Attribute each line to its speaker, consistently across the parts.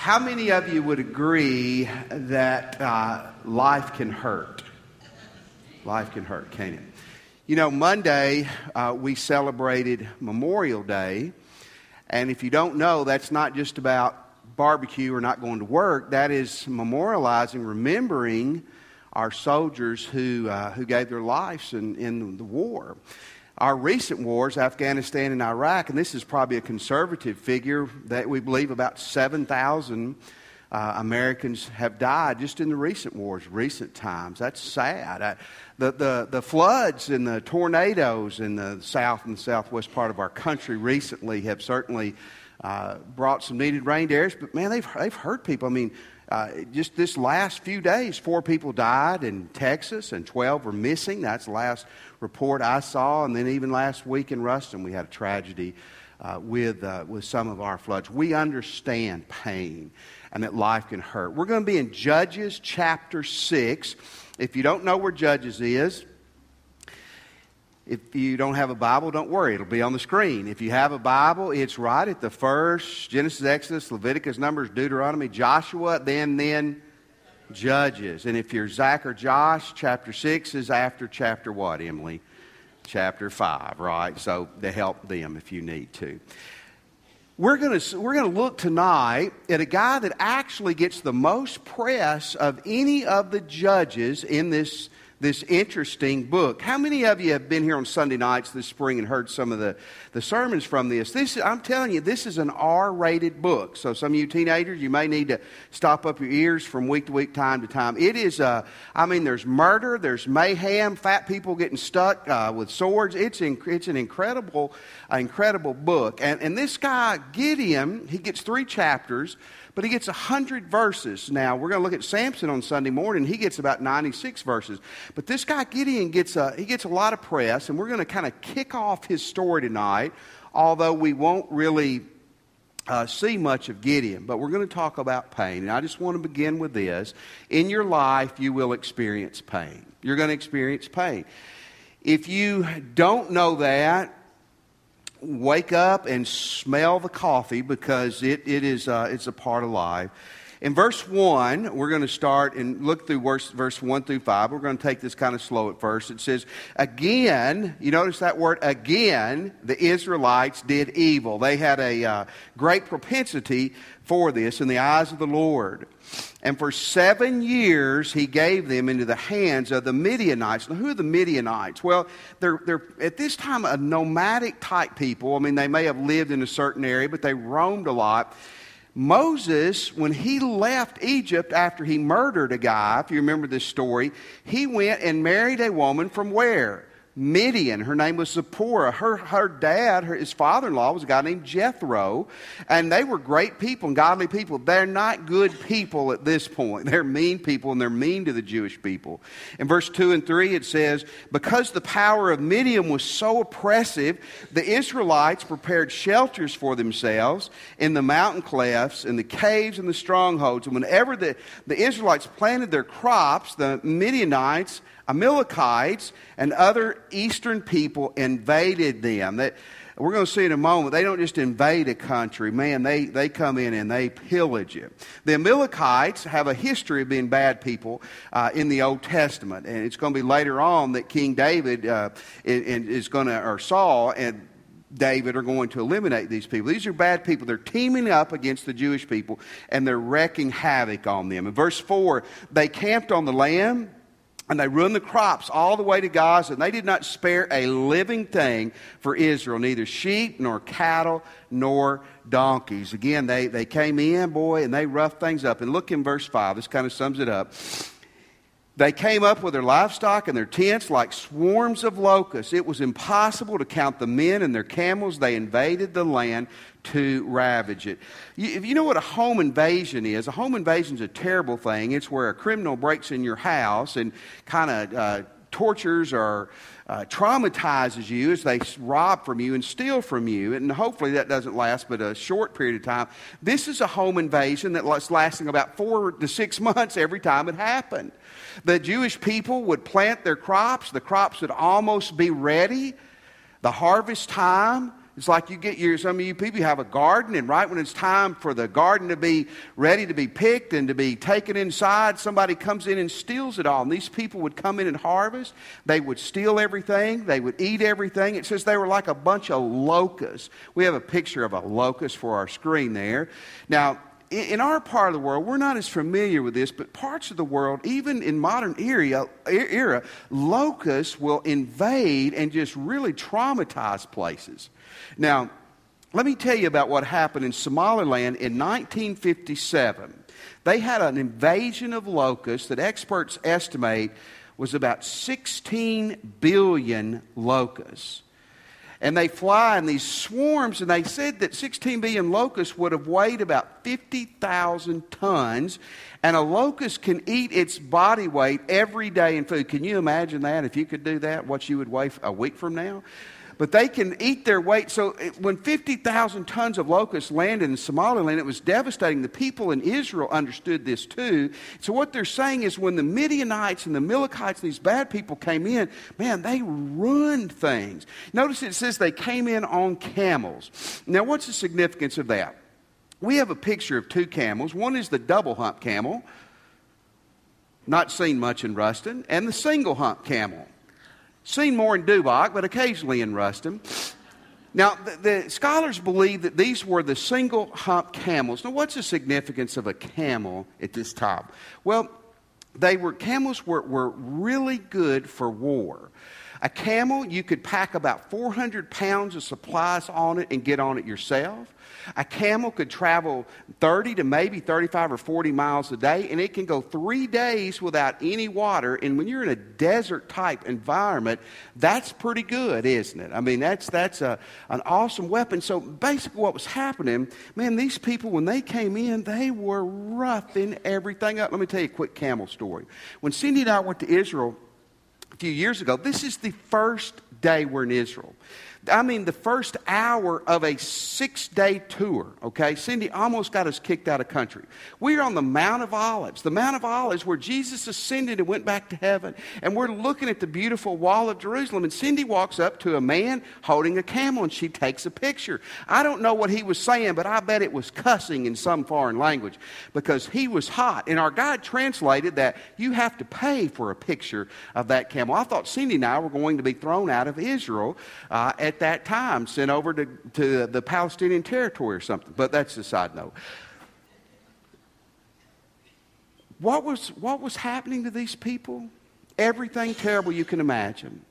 Speaker 1: How many of you would agree that uh, life can hurt? Life can hurt, can't it? You know, Monday uh, we celebrated Memorial Day, and if you don't know, that's not just about barbecue or not going to work. That is memorializing, remembering our soldiers who uh, who gave their lives in, in the war our recent wars, Afghanistan and Iraq, and this is probably a conservative figure that we believe about 7,000 uh, Americans have died just in the recent wars, recent times. That's sad. I, the, the, the floods and the tornadoes in the south and southwest part of our country recently have certainly uh, brought some needed rain to areas, but man, they've, they've hurt people. I mean, uh, just this last few days, four people died in Texas and 12 were missing. That's the last report I saw. And then even last week in Ruston, we had a tragedy uh, with, uh, with some of our floods. We understand pain and that life can hurt. We're going to be in Judges chapter 6. If you don't know where Judges is, if you don't have a Bible, don't worry. It'll be on the screen. If you have a Bible, it's right at the first Genesis, Exodus, Leviticus, Numbers, Deuteronomy, Joshua, then, then Judges. And if you're Zach or Josh, chapter 6 is after chapter what, Emily? Chapter 5, right? So to help them if you need to. We're going to, we're going to look tonight at a guy that actually gets the most press of any of the judges in this this interesting book. How many of you have been here on Sunday nights this spring and heard some of the, the sermons from this? this? I'm telling you, this is an R rated book. So, some of you teenagers, you may need to stop up your ears from week to week, time to time. It is, uh, I mean, there's murder, there's mayhem, fat people getting stuck uh, with swords. It's, in, it's an incredible, uh, incredible book. And, and this guy, Gideon, he gets three chapters. But he gets 100 verses. Now, we're going to look at Samson on Sunday morning. He gets about 96 verses. But this guy, Gideon, gets a, he gets a lot of press, and we're going to kind of kick off his story tonight, although we won't really uh, see much of Gideon. But we're going to talk about pain. And I just want to begin with this. In your life, you will experience pain. You're going to experience pain. If you don't know that, wake up and smell the coffee because it, it is uh, it's a part of life. In verse 1, we're going to start and look through verse, verse 1 through 5. We're going to take this kind of slow at first. It says, Again, you notice that word again, the Israelites did evil. They had a uh, great propensity for this in the eyes of the Lord. And for seven years, he gave them into the hands of the Midianites. Now, who are the Midianites? Well, they're, they're at this time a nomadic type people. I mean, they may have lived in a certain area, but they roamed a lot. Moses, when he left Egypt after he murdered a guy, if you remember this story, he went and married a woman from where? Midian. Her name was Zipporah. Her, her dad, her, his father in law, was a guy named Jethro. And they were great people and godly people. They're not good people at this point. They're mean people and they're mean to the Jewish people. In verse 2 and 3, it says, Because the power of Midian was so oppressive, the Israelites prepared shelters for themselves in the mountain clefts, in the caves, and the strongholds. And whenever the, the Israelites planted their crops, the Midianites Amalekites and other eastern people invaded them. That, we're going to see in a moment, they don't just invade a country. Man, they, they come in and they pillage it. The Amalekites have a history of being bad people uh, in the Old Testament. And it's going to be later on that King David uh, is going to, or Saul, and David are going to eliminate these people. These are bad people. They're teaming up against the Jewish people and they're wreaking havoc on them. In verse 4, they camped on the land and they ruined the crops all the way to Gaza, and they did not spare a living thing for Israel, neither sheep, nor cattle, nor donkeys. Again, they, they came in, boy, and they roughed things up. And look in verse 5, this kind of sums it up. They came up with their livestock and their tents like swarms of locusts. It was impossible to count the men and their camels. They invaded the land to ravage it. If you know what a home invasion is, a home invasion is a terrible thing. It's where a criminal breaks in your house and kind of uh, tortures or uh, traumatizes you as they rob from you and steal from you. And hopefully that doesn't last but a short period of time. This is a home invasion that's lasting about four to six months every time it happened. The Jewish people would plant their crops, the crops would almost be ready. The harvest time It's like you get your, some of you people have a garden, and right when it's time for the garden to be ready to be picked and to be taken inside, somebody comes in and steals it all. And these people would come in and harvest. They would steal everything. They would eat everything. It says they were like a bunch of locusts. We have a picture of a locust for our screen there. Now, in our part of the world, we're not as familiar with this, but parts of the world, even in modern era, era locusts will invade and just really traumatize places. Now, let me tell you about what happened in Somaliland in 1957. They had an invasion of locusts that experts estimate was about 16 billion locusts and they fly in these swarms. And they said that 16 billion locusts would have weighed about 50,000 tons. And a locust can eat its body weight every day in food. Can you imagine that? If you could do that, what you would weigh a week from now? But they can eat their weight. So when 50,000 tons of locusts landed in Somaliland, it was devastating. The people in Israel understood this too. So what they're saying is when the Midianites and the Amalekites, these bad people came in, man, they ruined things. Notice it says they came in on camels. Now, what's the significance of that? We have a picture of two camels. One is the double hump camel, not seen much in Ruston, and the single hump camel. Seen more in Dubach, but occasionally in Ruston. Now, the, the, scholars believe that these were the single hump camels. Now, what's the significance of a camel at this time? Well, they were camels were, were really good for war. A camel, you could pack about 400 pounds of supplies on it and get on it yourself. A camel could travel 30 to maybe 35 or 40 miles a day, and it can go three days without any water. And when you're in a desert type environment, that's pretty good, isn't it? I mean, that's, that's a, an awesome weapon. So basically, what was happening, man, these people, when they came in, they were roughing everything up. Let me tell you a quick camel story. When Cindy and I went to Israel a few years ago, this is the first day we're in Israel. I mean, the first hour of a six day tour, okay? Cindy almost got us kicked out of country. We're on the Mount of Olives, the Mount of Olives where Jesus ascended and went back to heaven. And we're looking at the beautiful wall of Jerusalem. And Cindy walks up to a man holding a camel and she takes a picture. I don't know what he was saying, but I bet it was cussing in some foreign language because he was hot. And our guide translated that you have to pay for a picture of that camel. I thought Cindy and I were going to be thrown out of Israel uh, at that time, sent over to, to the Palestinian territory or something. But that's a side note. What was, what was happening to these people? Everything terrible you can imagine.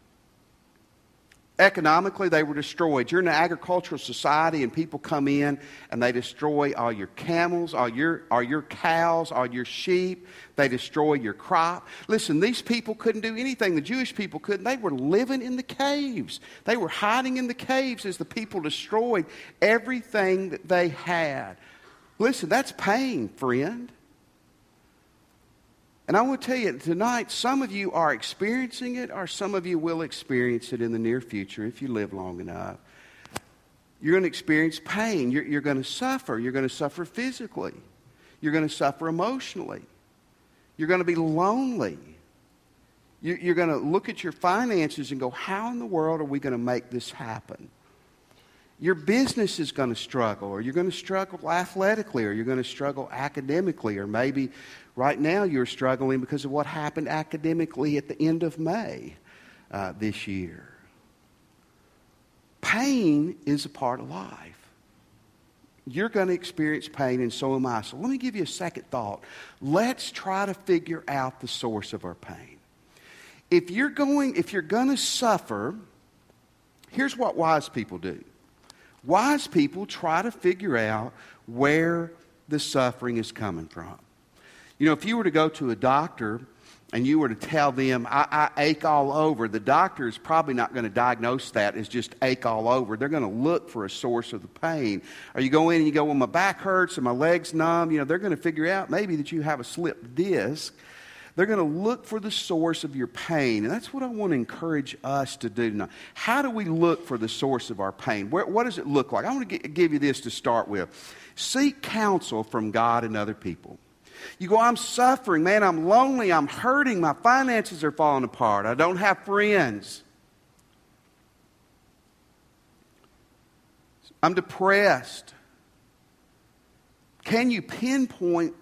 Speaker 1: Economically, they were destroyed. You're in an agricultural society, and people come in and they destroy all your camels, all your, all your cows, all your sheep. They destroy your crop. Listen, these people couldn't do anything the Jewish people couldn't. They were living in the caves, they were hiding in the caves as the people destroyed everything that they had. Listen, that's pain, friend. And I want to tell you tonight, some of you are experiencing it, or some of you will experience it in the near future if you live long enough. You're going to experience pain. You're, you're going to suffer. You're going to suffer physically. You're going to suffer emotionally. You're going to be lonely. You're going to look at your finances and go, How in the world are we going to make this happen? Your business is going to struggle, or you're going to struggle athletically, or you're going to struggle academically, or maybe Right now, you're struggling because of what happened academically at the end of May uh, this year. Pain is a part of life. You're going to experience pain, and so am I. So let me give you a second thought. Let's try to figure out the source of our pain. If you're going, if you're going to suffer, here's what wise people do. Wise people try to figure out where the suffering is coming from. You know, if you were to go to a doctor and you were to tell them, I, I ache all over, the doctor is probably not going to diagnose that as just ache all over. They're going to look for a source of the pain. Or you go in and you go, Well, my back hurts and my leg's numb. You know, they're going to figure out maybe that you have a slipped disc. They're going to look for the source of your pain. And that's what I want to encourage us to do tonight. How do we look for the source of our pain? Where, what does it look like? I want to give you this to start with. Seek counsel from God and other people. You go, I'm suffering, man, I'm lonely, I'm hurting, my finances are falling apart, I don't have friends. I'm depressed. Can you pinpoint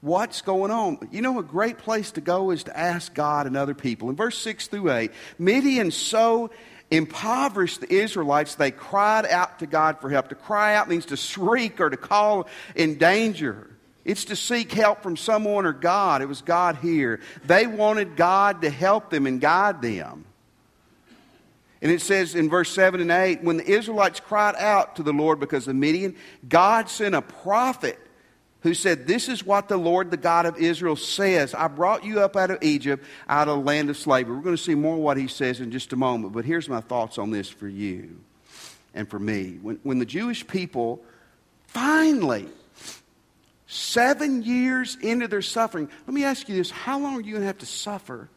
Speaker 1: what's going on? You know, a great place to go is to ask God and other people. In verse 6 through 8, Midian so impoverished the Israelites, they cried out to God for help. To cry out means to shriek or to call in danger. It's to seek help from someone or God. It was God here. They wanted God to help them and guide them. And it says in verse 7 and 8 when the Israelites cried out to the Lord because of Midian, God sent a prophet who said, This is what the Lord, the God of Israel, says. I brought you up out of Egypt, out of the land of slavery. We're going to see more what he says in just a moment, but here's my thoughts on this for you and for me. When, when the Jewish people finally, seven years into their suffering, let me ask you this how long are you going to have to suffer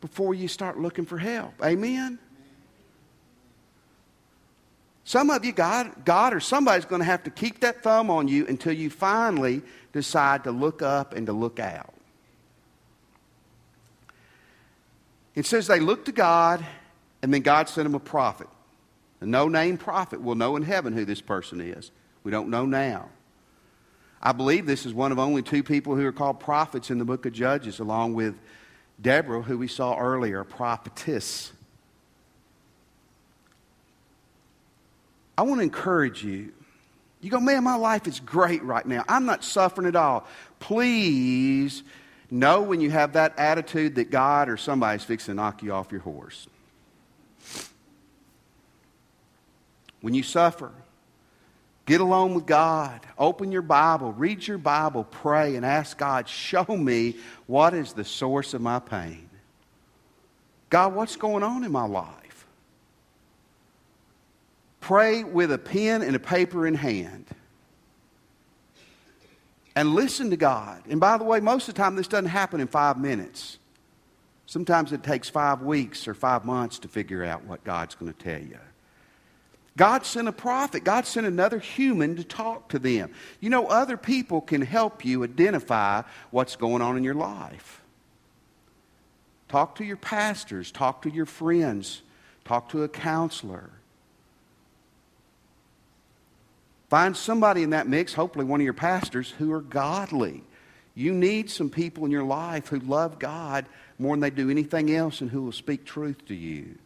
Speaker 1: before you start looking for help? Amen? Some of you, God, God or somebody's going to have to keep that thumb on you until you finally decide to look up and to look out. It says they looked to God, and then God sent them a prophet. A no name prophet. We'll know in heaven who this person is. We don't know now. I believe this is one of only two people who are called prophets in the book of Judges, along with Deborah, who we saw earlier, a prophetess. I want to encourage you. You go, man, my life is great right now. I'm not suffering at all. Please know when you have that attitude that God or somebody's fixing to knock you off your horse. When you suffer, get alone with God. Open your Bible, read your Bible, pray, and ask God, show me what is the source of my pain. God, what's going on in my life? Pray with a pen and a paper in hand. And listen to God. And by the way, most of the time, this doesn't happen in five minutes. Sometimes it takes five weeks or five months to figure out what God's going to tell you. God sent a prophet. God sent another human to talk to them. You know, other people can help you identify what's going on in your life. Talk to your pastors, talk to your friends, talk to a counselor. Find somebody in that mix, hopefully one of your pastors, who are godly. You need some people in your life who love God more than they do anything else and who will speak truth to you.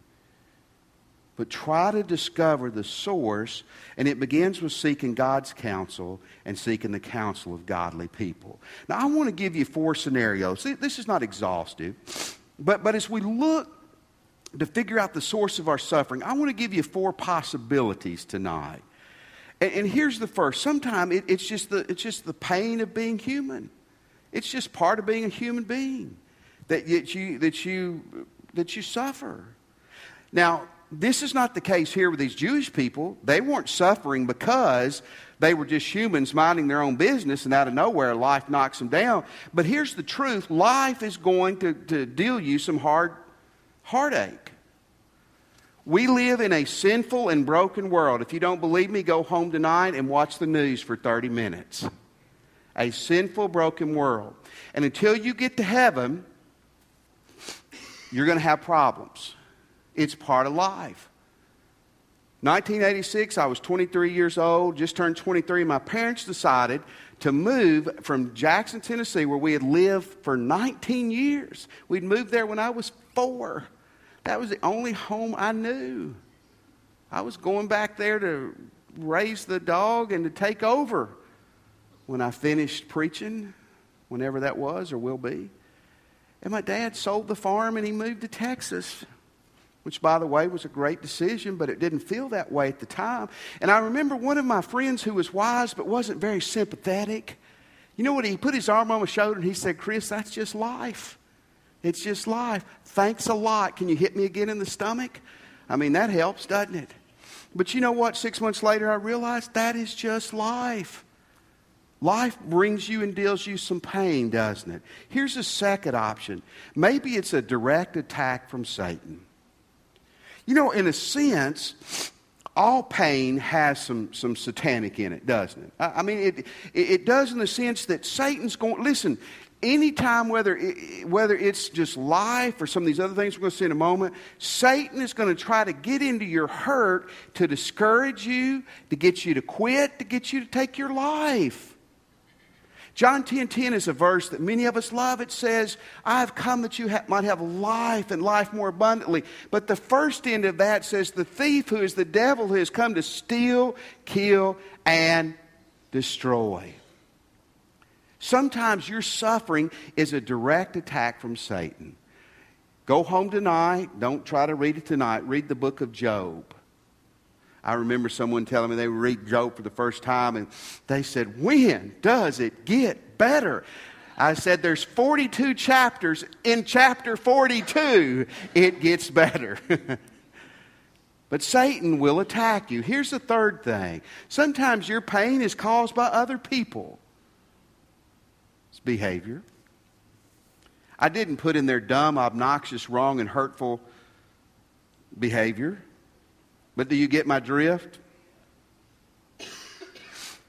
Speaker 1: But try to discover the source, and it begins with seeking God's counsel and seeking the counsel of godly people. Now, I want to give you four scenarios. This is not exhaustive, but, but as we look to figure out the source of our suffering, I want to give you four possibilities tonight. And, and here's the first. Sometimes it, it's, just the, it's just the pain of being human. It's just part of being a human being that, you, that, you, that you suffer. Now, this is not the case here with these Jewish people. They weren't suffering because they were just humans minding their own business, and out of nowhere, life knocks them down. But here's the truth life is going to, to deal you some hard heartache. We live in a sinful and broken world. If you don't believe me, go home tonight and watch the news for 30 minutes. A sinful, broken world. And until you get to heaven, you're going to have problems. It's part of life. 1986, I was 23 years old, just turned 23. My parents decided to move from Jackson, Tennessee, where we had lived for 19 years. We'd moved there when I was four. That was the only home I knew. I was going back there to raise the dog and to take over when I finished preaching, whenever that was or will be. And my dad sold the farm and he moved to Texas, which, by the way, was a great decision, but it didn't feel that way at the time. And I remember one of my friends who was wise but wasn't very sympathetic. You know what? He put his arm on my shoulder and he said, Chris, that's just life. It's just life. Thanks a lot. Can you hit me again in the stomach? I mean, that helps, doesn't it? But you know what? Six months later, I realized that is just life. Life brings you and deals you some pain, doesn't it? Here's a second option. Maybe it's a direct attack from Satan. You know, in a sense, all pain has some, some satanic in it, doesn't it? I, I mean, it, it, it does in the sense that Satan's going, listen, anytime, whether, it, whether it's just life or some of these other things we're going to see in a moment, Satan is going to try to get into your hurt to discourage you, to get you to quit, to get you to take your life. John 10 10 is a verse that many of us love. It says, I have come that you ha- might have life and life more abundantly. But the first end of that says, The thief who is the devil who has come to steal, kill, and destroy. Sometimes your suffering is a direct attack from Satan. Go home tonight. Don't try to read it tonight. Read the book of Job. I remember someone telling me they would read Job for the first time and they said, When does it get better? I said, There's 42 chapters. In chapter 42, it gets better. but Satan will attack you. Here's the third thing sometimes your pain is caused by other people, behavior. I didn't put in their dumb, obnoxious, wrong, and hurtful behavior. But do you get my drift?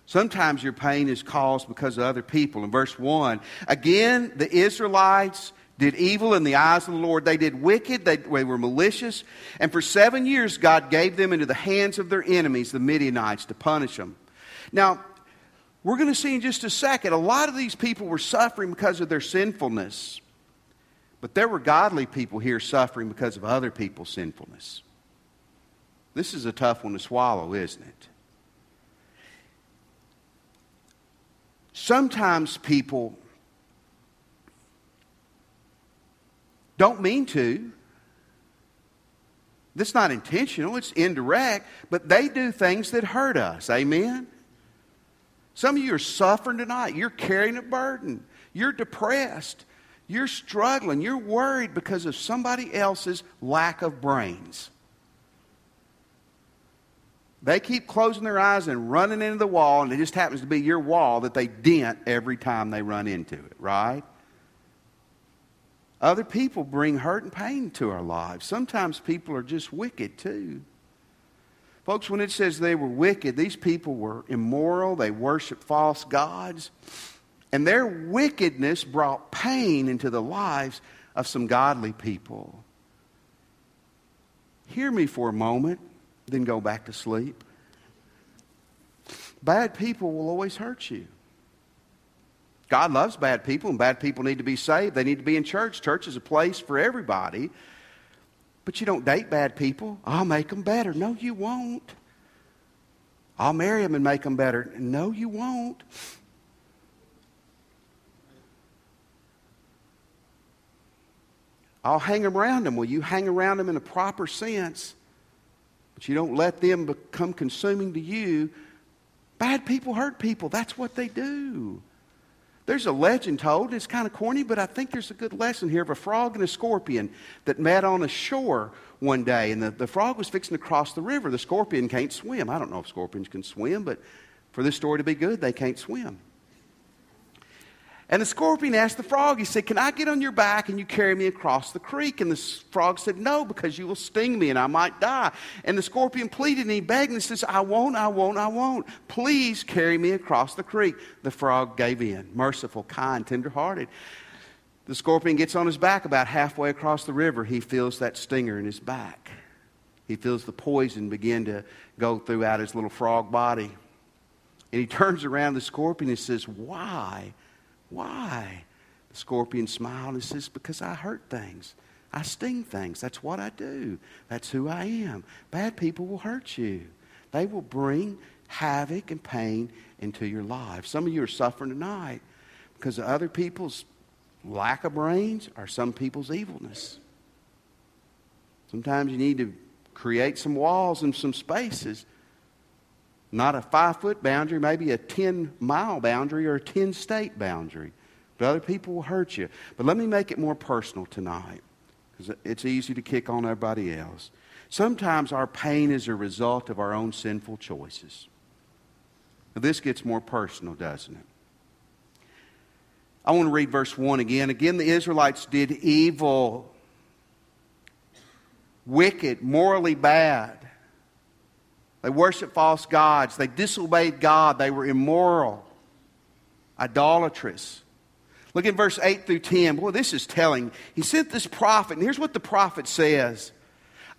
Speaker 1: Sometimes your pain is caused because of other people. In verse 1, again, the Israelites did evil in the eyes of the Lord. They did wicked, they, they, were malicious. And for seven years, God gave them into the hands of their enemies, the Midianites, to punish them. Now, we're going to see in just a second, a lot of these people were suffering because of their sinfulness. But there were godly people here suffering because of other people's sinfulness. This is a tough one to swallow, isn't it? Sometimes people don't mean to. That's not intentional, it's indirect, but they do things that hurt us. Amen? Some of you are suffering tonight. You're carrying a burden. You're depressed. You're struggling. You're worried because of somebody else's lack of brains. They keep closing their eyes and running into the wall, and it just happens to be your wall that they dent every time they run into it, right? Other people bring hurt and pain to our lives. Sometimes people are just wicked too. Folks, when it says they were wicked, these people were immoral, they worshiped false gods, and their wickedness brought pain into the lives of some godly people. Hear me for a moment then go back to sleep. Bad people will always hurt you. God loves bad people, and bad people need to be saved. They need to be in church. Church is a place for everybody. But you don't date bad people. I'll make them better. No, you won't. I'll marry them and make them better. No, you won't. I'll hang them around them. Will you hang around them in a proper sense? but you don't let them become consuming to you, bad people hurt people. That's what they do. There's a legend told, it's kind of corny, but I think there's a good lesson here of a frog and a scorpion that met on a shore one day. And the, the frog was fixing to cross the river. The scorpion can't swim. I don't know if scorpions can swim, but for this story to be good, they can't swim. And the scorpion asked the frog, he said, Can I get on your back and you carry me across the creek? And the frog said, No, because you will sting me and I might die. And the scorpion pleaded and he begged and he says, I won't, I won't, I won't. Please carry me across the creek. The frog gave in, merciful, kind, tenderhearted. The scorpion gets on his back about halfway across the river. He feels that stinger in his back. He feels the poison begin to go throughout his little frog body. And he turns around the scorpion and says, Why? Why? The scorpion smiled and says, Because I hurt things. I sting things. That's what I do. That's who I am. Bad people will hurt you, they will bring havoc and pain into your life. Some of you are suffering tonight because of other people's lack of brains or some people's evilness. Sometimes you need to create some walls and some spaces not a five foot boundary, maybe a 10 mile boundary or a 10 state boundary. But other people will hurt you. But let me make it more personal tonight because it's easy to kick on everybody else. Sometimes our pain is a result of our own sinful choices. Now, this gets more personal, doesn't it? I want to read verse 1 again. Again, the Israelites did evil, wicked, morally bad. They worshiped false gods. They disobeyed God. They were immoral, idolatrous. Look at verse 8 through 10. Boy, this is telling. He sent this prophet, and here's what the prophet says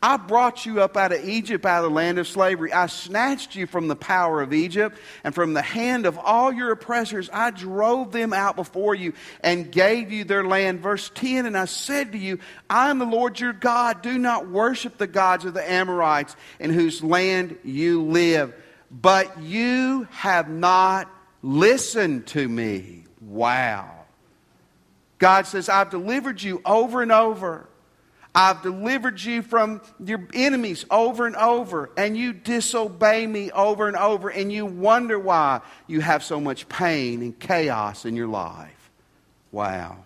Speaker 1: I brought you up out of Egypt, out of the land of slavery. I snatched you from the power of Egypt and from the hand of all your oppressors. I drove them out before you and gave you their land. Verse 10 And I said to you, I am the Lord your God. Do not worship the gods of the Amorites in whose land you live. But you have not listened to me. Wow. God says, I've delivered you over and over. I've delivered you from your enemies over and over, and you disobey me over and over, and you wonder why you have so much pain and chaos in your life. Wow.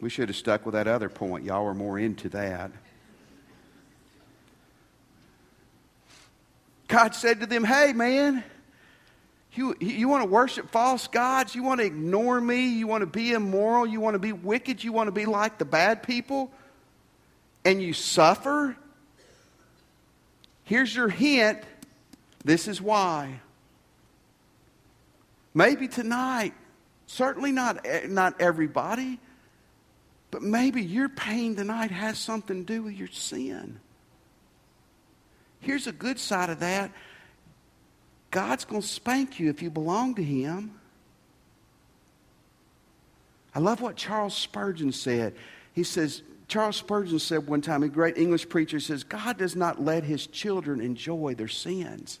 Speaker 1: We should have stuck with that other point. Y'all were more into that. God said to them, Hey, man, you, you want to worship false gods? You want to ignore me? You want to be immoral? You want to be wicked? You want to be like the bad people? And you suffer? Here's your hint. This is why. Maybe tonight, certainly not, eh, not everybody, but maybe your pain tonight has something to do with your sin. Here's a good side of that God's going to spank you if you belong to Him. I love what Charles Spurgeon said. He says, Charles Spurgeon said one time, a great English preacher says, God does not let his children enjoy their sins.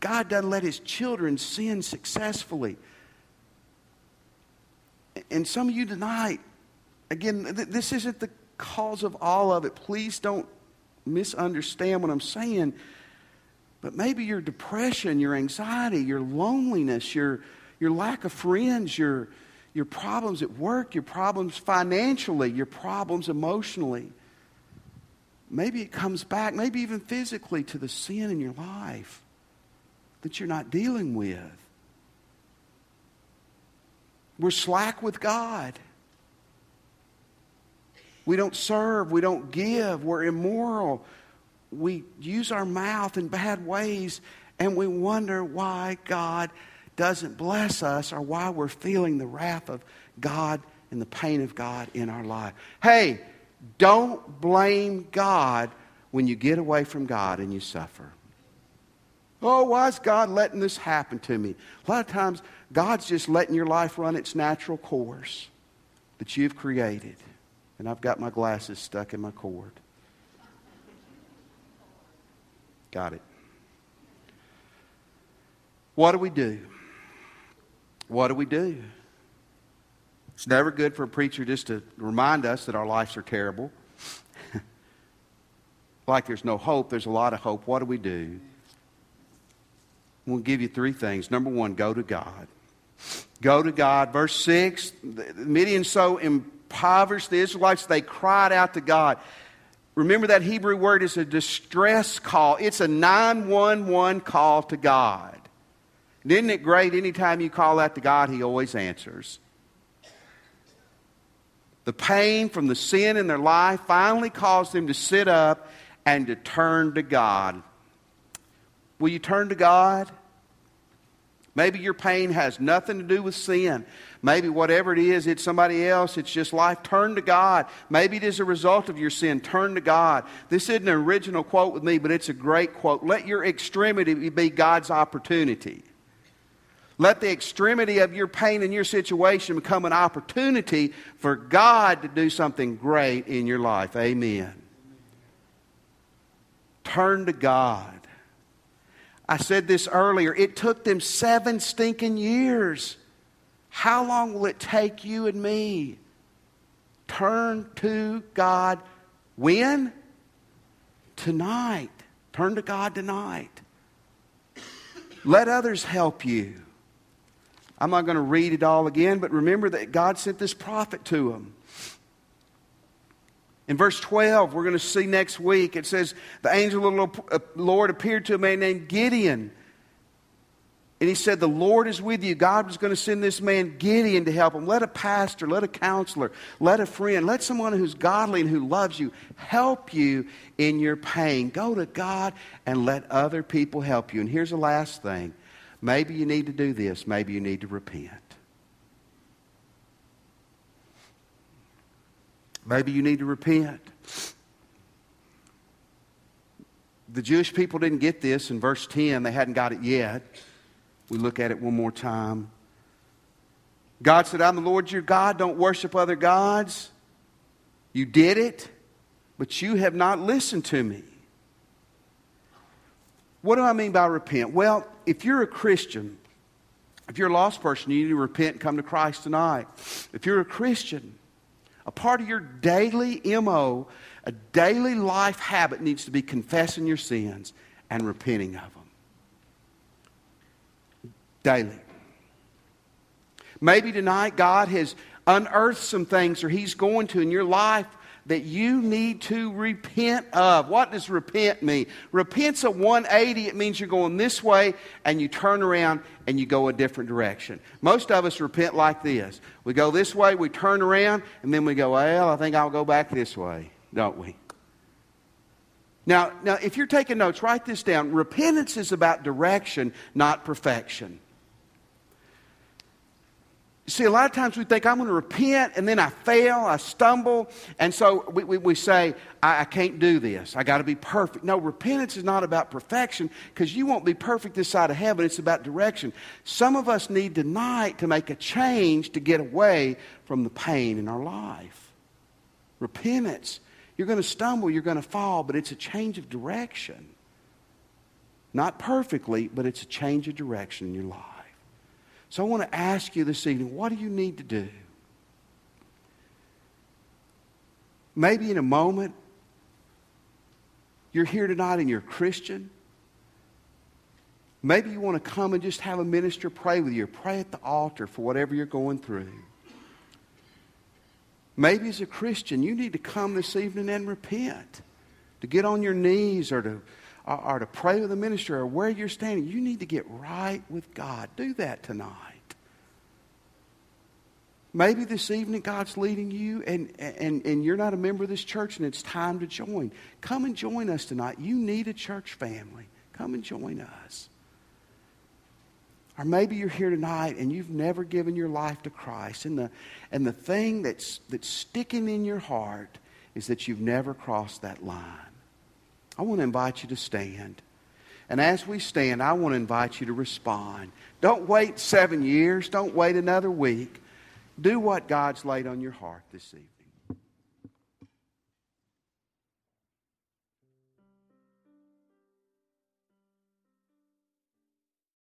Speaker 1: God doesn't let his children sin successfully. And some of you tonight, again, th- this isn't the cause of all of it. Please don't misunderstand what I'm saying. But maybe your depression, your anxiety, your loneliness, your, your lack of friends, your, your problems at work, your problems financially, your problems emotionally. Maybe it comes back, maybe even physically, to the sin in your life that you're not dealing with. We're slack with God. We don't serve. We don't give. We're immoral we use our mouth in bad ways and we wonder why God doesn't bless us or why we're feeling the wrath of God and the pain of God in our life. Hey, don't blame God when you get away from God and you suffer. Oh, why is God letting this happen to me? A lot of times, God's just letting your life run its natural course that you've created. And I've got my glasses stuck in my cord. Got it. What do we do? What do we do? It's never good for a preacher just to remind us that our lives are terrible. like there's no hope, there's a lot of hope. What do we do? We'll give you three things. Number one, go to God. Go to God. Verse 6 the Midian so impoverished the Israelites, they cried out to God. Remember that Hebrew word is a distress call. It's a 911 call to God. And isn't it great? Anytime you call out to God, He always answers. The pain from the sin in their life finally caused them to sit up and to turn to God. Will you turn to God? Maybe your pain has nothing to do with sin. Maybe whatever it is, it's somebody else. It's just life. Turn to God. Maybe it is a result of your sin. Turn to God. This isn't an original quote with me, but it's a great quote. Let your extremity be God's opportunity. Let the extremity of your pain and your situation become an opportunity for God to do something great in your life. Amen. Turn to God. I said this earlier. It took them seven stinking years. How long will it take you and me? Turn to God when? Tonight. Turn to God tonight. Let others help you. I'm not going to read it all again, but remember that God sent this prophet to them. In verse 12, we're going to see next week, it says, The angel of the uh, Lord appeared to a man named Gideon. And he said, The Lord is with you. God was going to send this man Gideon to help him. Let a pastor, let a counselor, let a friend, let someone who's godly and who loves you help you in your pain. Go to God and let other people help you. And here's the last thing Maybe you need to do this. Maybe you need to repent. Maybe you need to repent. The Jewish people didn't get this in verse 10. They hadn't got it yet. We look at it one more time. God said, I'm the Lord your God. Don't worship other gods. You did it, but you have not listened to me. What do I mean by repent? Well, if you're a Christian, if you're a lost person, you need to repent and come to Christ tonight. If you're a Christian, a part of your daily MO, a daily life habit needs to be confessing your sins and repenting of them. Daily. Maybe tonight God has unearthed some things or He's going to in your life that you need to repent of. What does repent mean? Repent's a 180. It means you're going this way and you turn around and you go a different direction. Most of us repent like this. We go this way, we turn around, and then we go, well, I think I'll go back this way, don't we? Now, now, if you're taking notes, write this down. Repentance is about direction, not perfection. See, a lot of times we think, I'm going to repent, and then I fail, I stumble, and so we, we, we say, I, I can't do this. I got to be perfect. No, repentance is not about perfection because you won't be perfect this side of heaven. It's about direction. Some of us need tonight to make a change to get away from the pain in our life. Repentance. You're going to stumble, you're going to fall, but it's a change of direction. Not perfectly, but it's a change of direction in your life. So I want to ask you this evening what do you need to do? Maybe in a moment, you're here tonight and you're Christian. Maybe you want to come and just have a minister pray with you, pray at the altar for whatever you're going through. Maybe as a Christian, you need to come this evening and repent, to get on your knees or to, or, or to pray with a minister or where you're standing. You need to get right with God. Do that tonight. Maybe this evening God's leading you and, and, and you're not a member of this church and it's time to join. Come and join us tonight. You need a church family. Come and join us. Or maybe you're here tonight and you've never given your life to Christ. And the, and the thing that's, that's sticking in your heart is that you've never crossed that line. I want to invite you to stand. And as we stand, I want to invite you to respond. Don't wait seven years. Don't wait another week. Do what God's laid on your heart this evening.